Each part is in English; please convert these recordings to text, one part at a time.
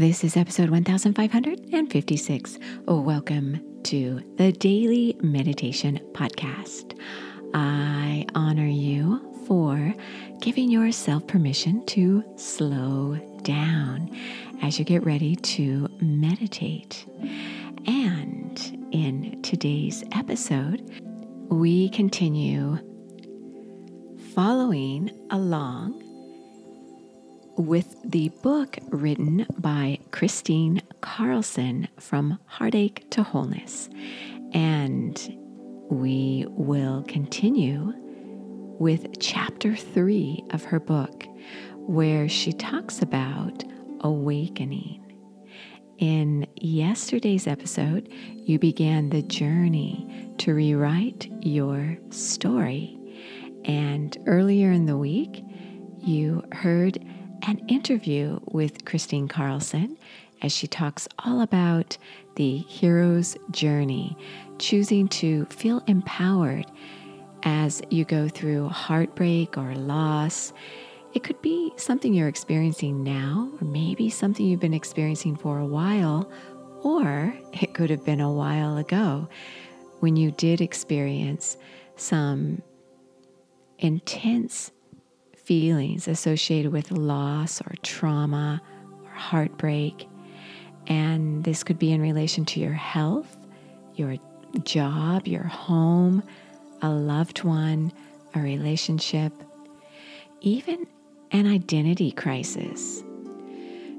This is episode 1556. Welcome to the Daily Meditation Podcast. I honor you for giving yourself permission to slow down as you get ready to meditate. And in today's episode, we continue following along with the book written by Christine Carlson from Heartache to Wholeness. And we will continue with chapter three of her book, where she talks about awakening. In yesterday's episode, you began the journey to rewrite your story. And earlier in the week, you heard an interview with Christine Carlson as she talks all about the hero's journey, choosing to feel empowered as you go through heartbreak or loss. It could be something you're experiencing now, or maybe something you've been experiencing for a while, or it could have been a while ago when you did experience some intense feelings associated with loss or trauma or heartbreak. And this could be in relation to your health, your job, your home, a loved one, a relationship, even an identity crisis.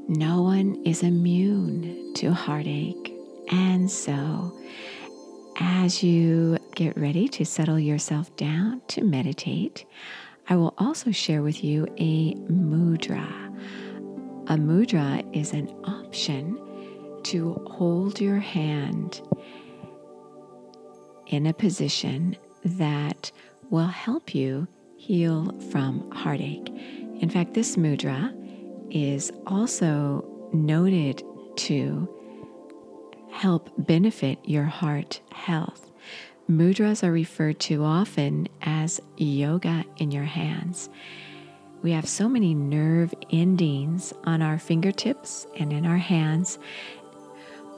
No one is immune to heartache. And so, as you get ready to settle yourself down to meditate, I will also share with you a mudra. A mudra is an option to hold your hand in a position that will help you heal from heartache. In fact, this mudra is also noted to help benefit your heart health. Mudras are referred to often as yoga in your hands. We have so many nerve endings on our fingertips and in our hands.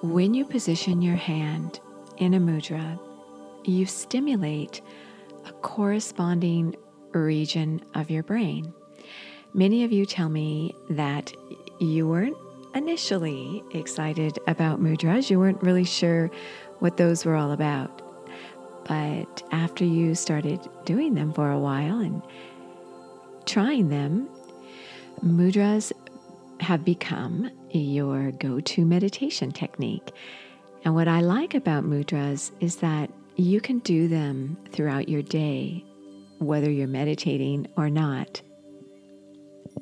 When you position your hand in a mudra, you stimulate a corresponding region of your brain. Many of you tell me that you weren't initially excited about mudras, you weren't really sure what those were all about. But after you started doing them for a while and trying them, mudras have become your go to meditation technique. And what I like about mudras is that you can do them throughout your day, whether you're meditating or not.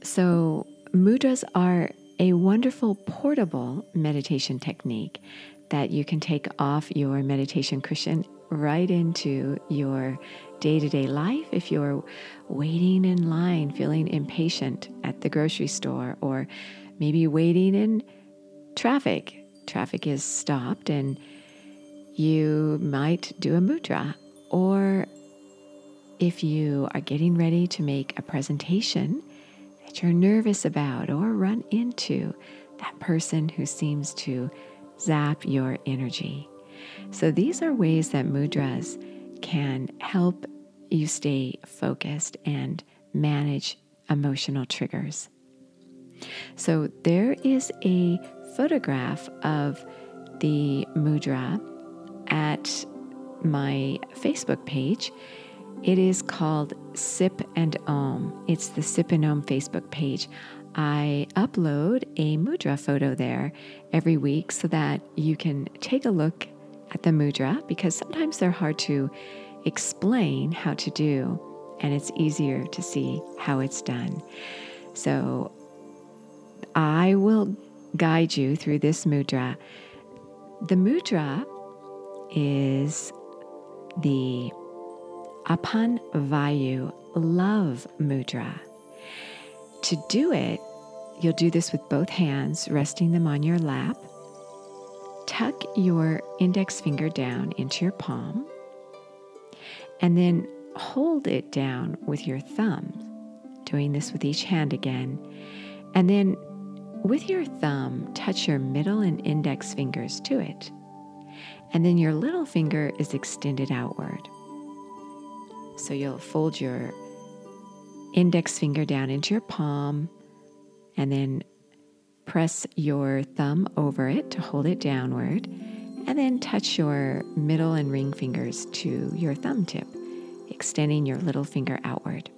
So, mudras are a wonderful portable meditation technique that you can take off your meditation cushion right into your day to day life if you're waiting in line, feeling impatient at the grocery store, or maybe waiting in traffic. Traffic is stopped and you might do a mudra. Or if you are getting ready to make a presentation that you're nervous about or run into that person who seems to zap your energy. So, these are ways that mudras can help you stay focused and manage emotional triggers. So, there is a photograph of the mudra at my Facebook page. It is called Sip and Om. It's the Sip and Om Facebook page. I upload a mudra photo there every week so that you can take a look at the mudra because sometimes they're hard to explain how to do, and it's easier to see how it's done. So I will guide you through this mudra. The mudra is the Apan Vayu Love Mudra. To do it, you'll do this with both hands, resting them on your lap tuck your index finger down into your palm and then hold it down with your thumb, doing this with each hand again. And then with your thumb, touch your middle and index fingers to it. And then your little finger is extended outward. So you'll fold your index finger down into your palm and then press your thumb over it to hold it downward. And then touch your middle and ring fingers to your thumb tip, extending your little finger outward.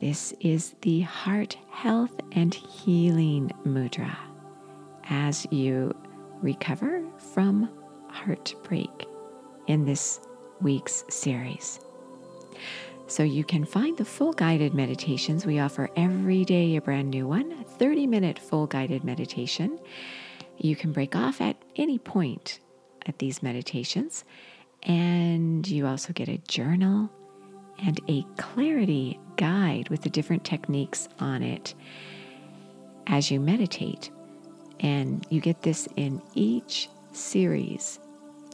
This is the heart health and healing mudra as you recover from heartbreak in this week's series. So you can find the full guided meditations. We offer every day a brand new one, 30 minute full guided meditation. You can break off at any point at these meditations. And you also get a journal and a clarity guide with the different techniques on it as you meditate. And you get this in each series.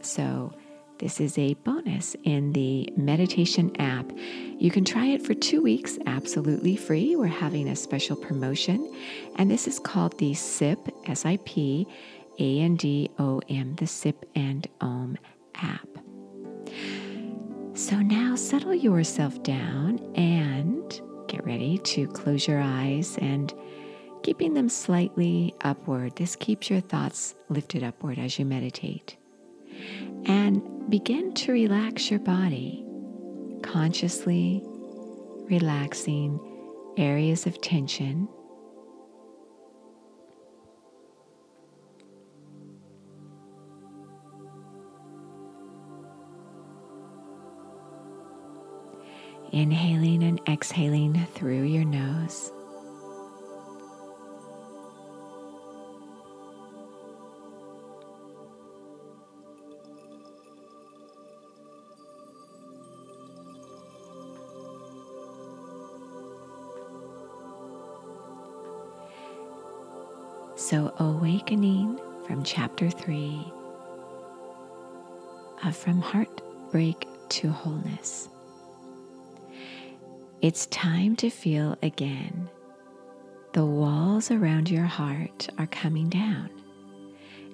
So, this is a bonus in the meditation app. You can try it for two weeks absolutely free. We're having a special promotion, and this is called the SIP, S I P A N D O M, the SIP and OM app. So now settle yourself down and get ready to close your eyes and keeping them slightly upward. This keeps your thoughts lifted upward as you meditate. And begin to relax your body, consciously relaxing areas of tension Inhaling and exhaling through your nose. So, awakening from chapter three of From Heartbreak to Wholeness. It's time to feel again. The walls around your heart are coming down,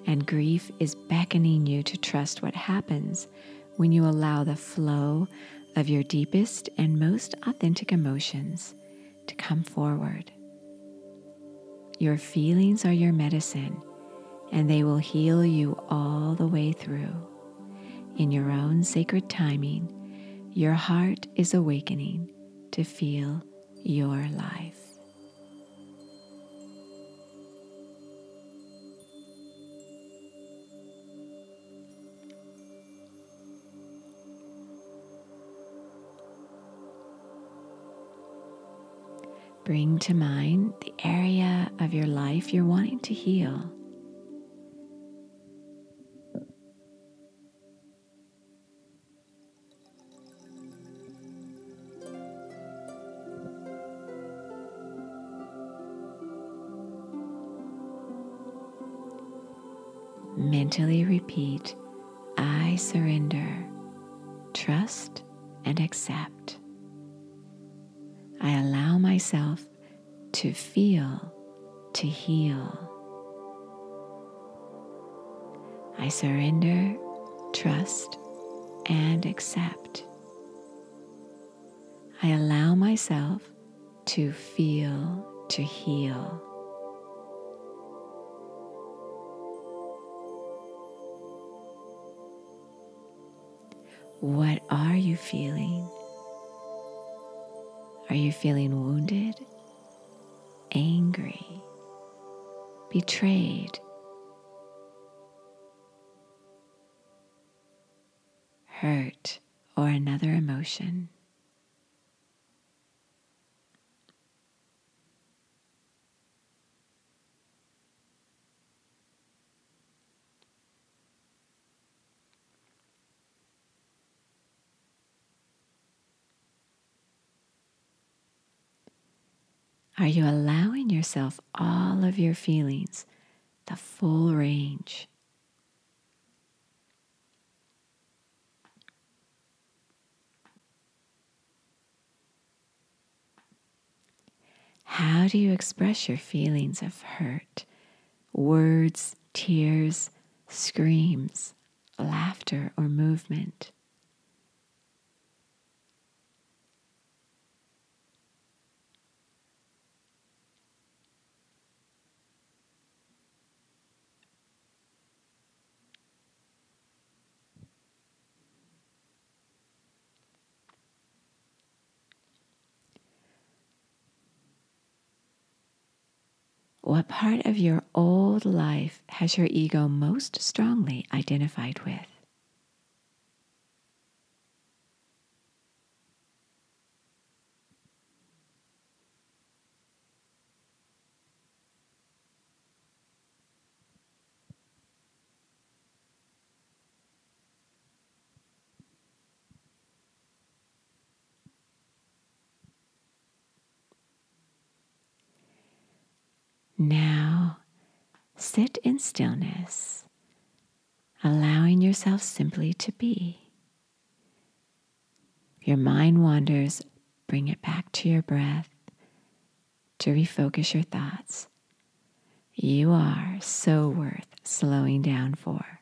and grief is beckoning you to trust what happens when you allow the flow of your deepest and most authentic emotions to come forward. Your feelings are your medicine, and they will heal you all the way through. In your own sacred timing, your heart is awakening to feel your life. Bring to mind the area of your life you're wanting to heal. Mentally repeat, I surrender, trust, and accept. I allow myself to feel, to heal. I surrender, trust, and accept. I allow myself to feel, to heal. What are you feeling? Are you feeling wounded, angry, betrayed, hurt, or another emotion? Are you allowing yourself all of your feelings, the full range? How do you express your feelings of hurt? Words, tears, screams, laughter, or movement? What part of your old life has your ego most strongly identified with? Now, sit in stillness, allowing yourself simply to be. If your mind wanders, bring it back to your breath to refocus your thoughts. You are so worth slowing down for.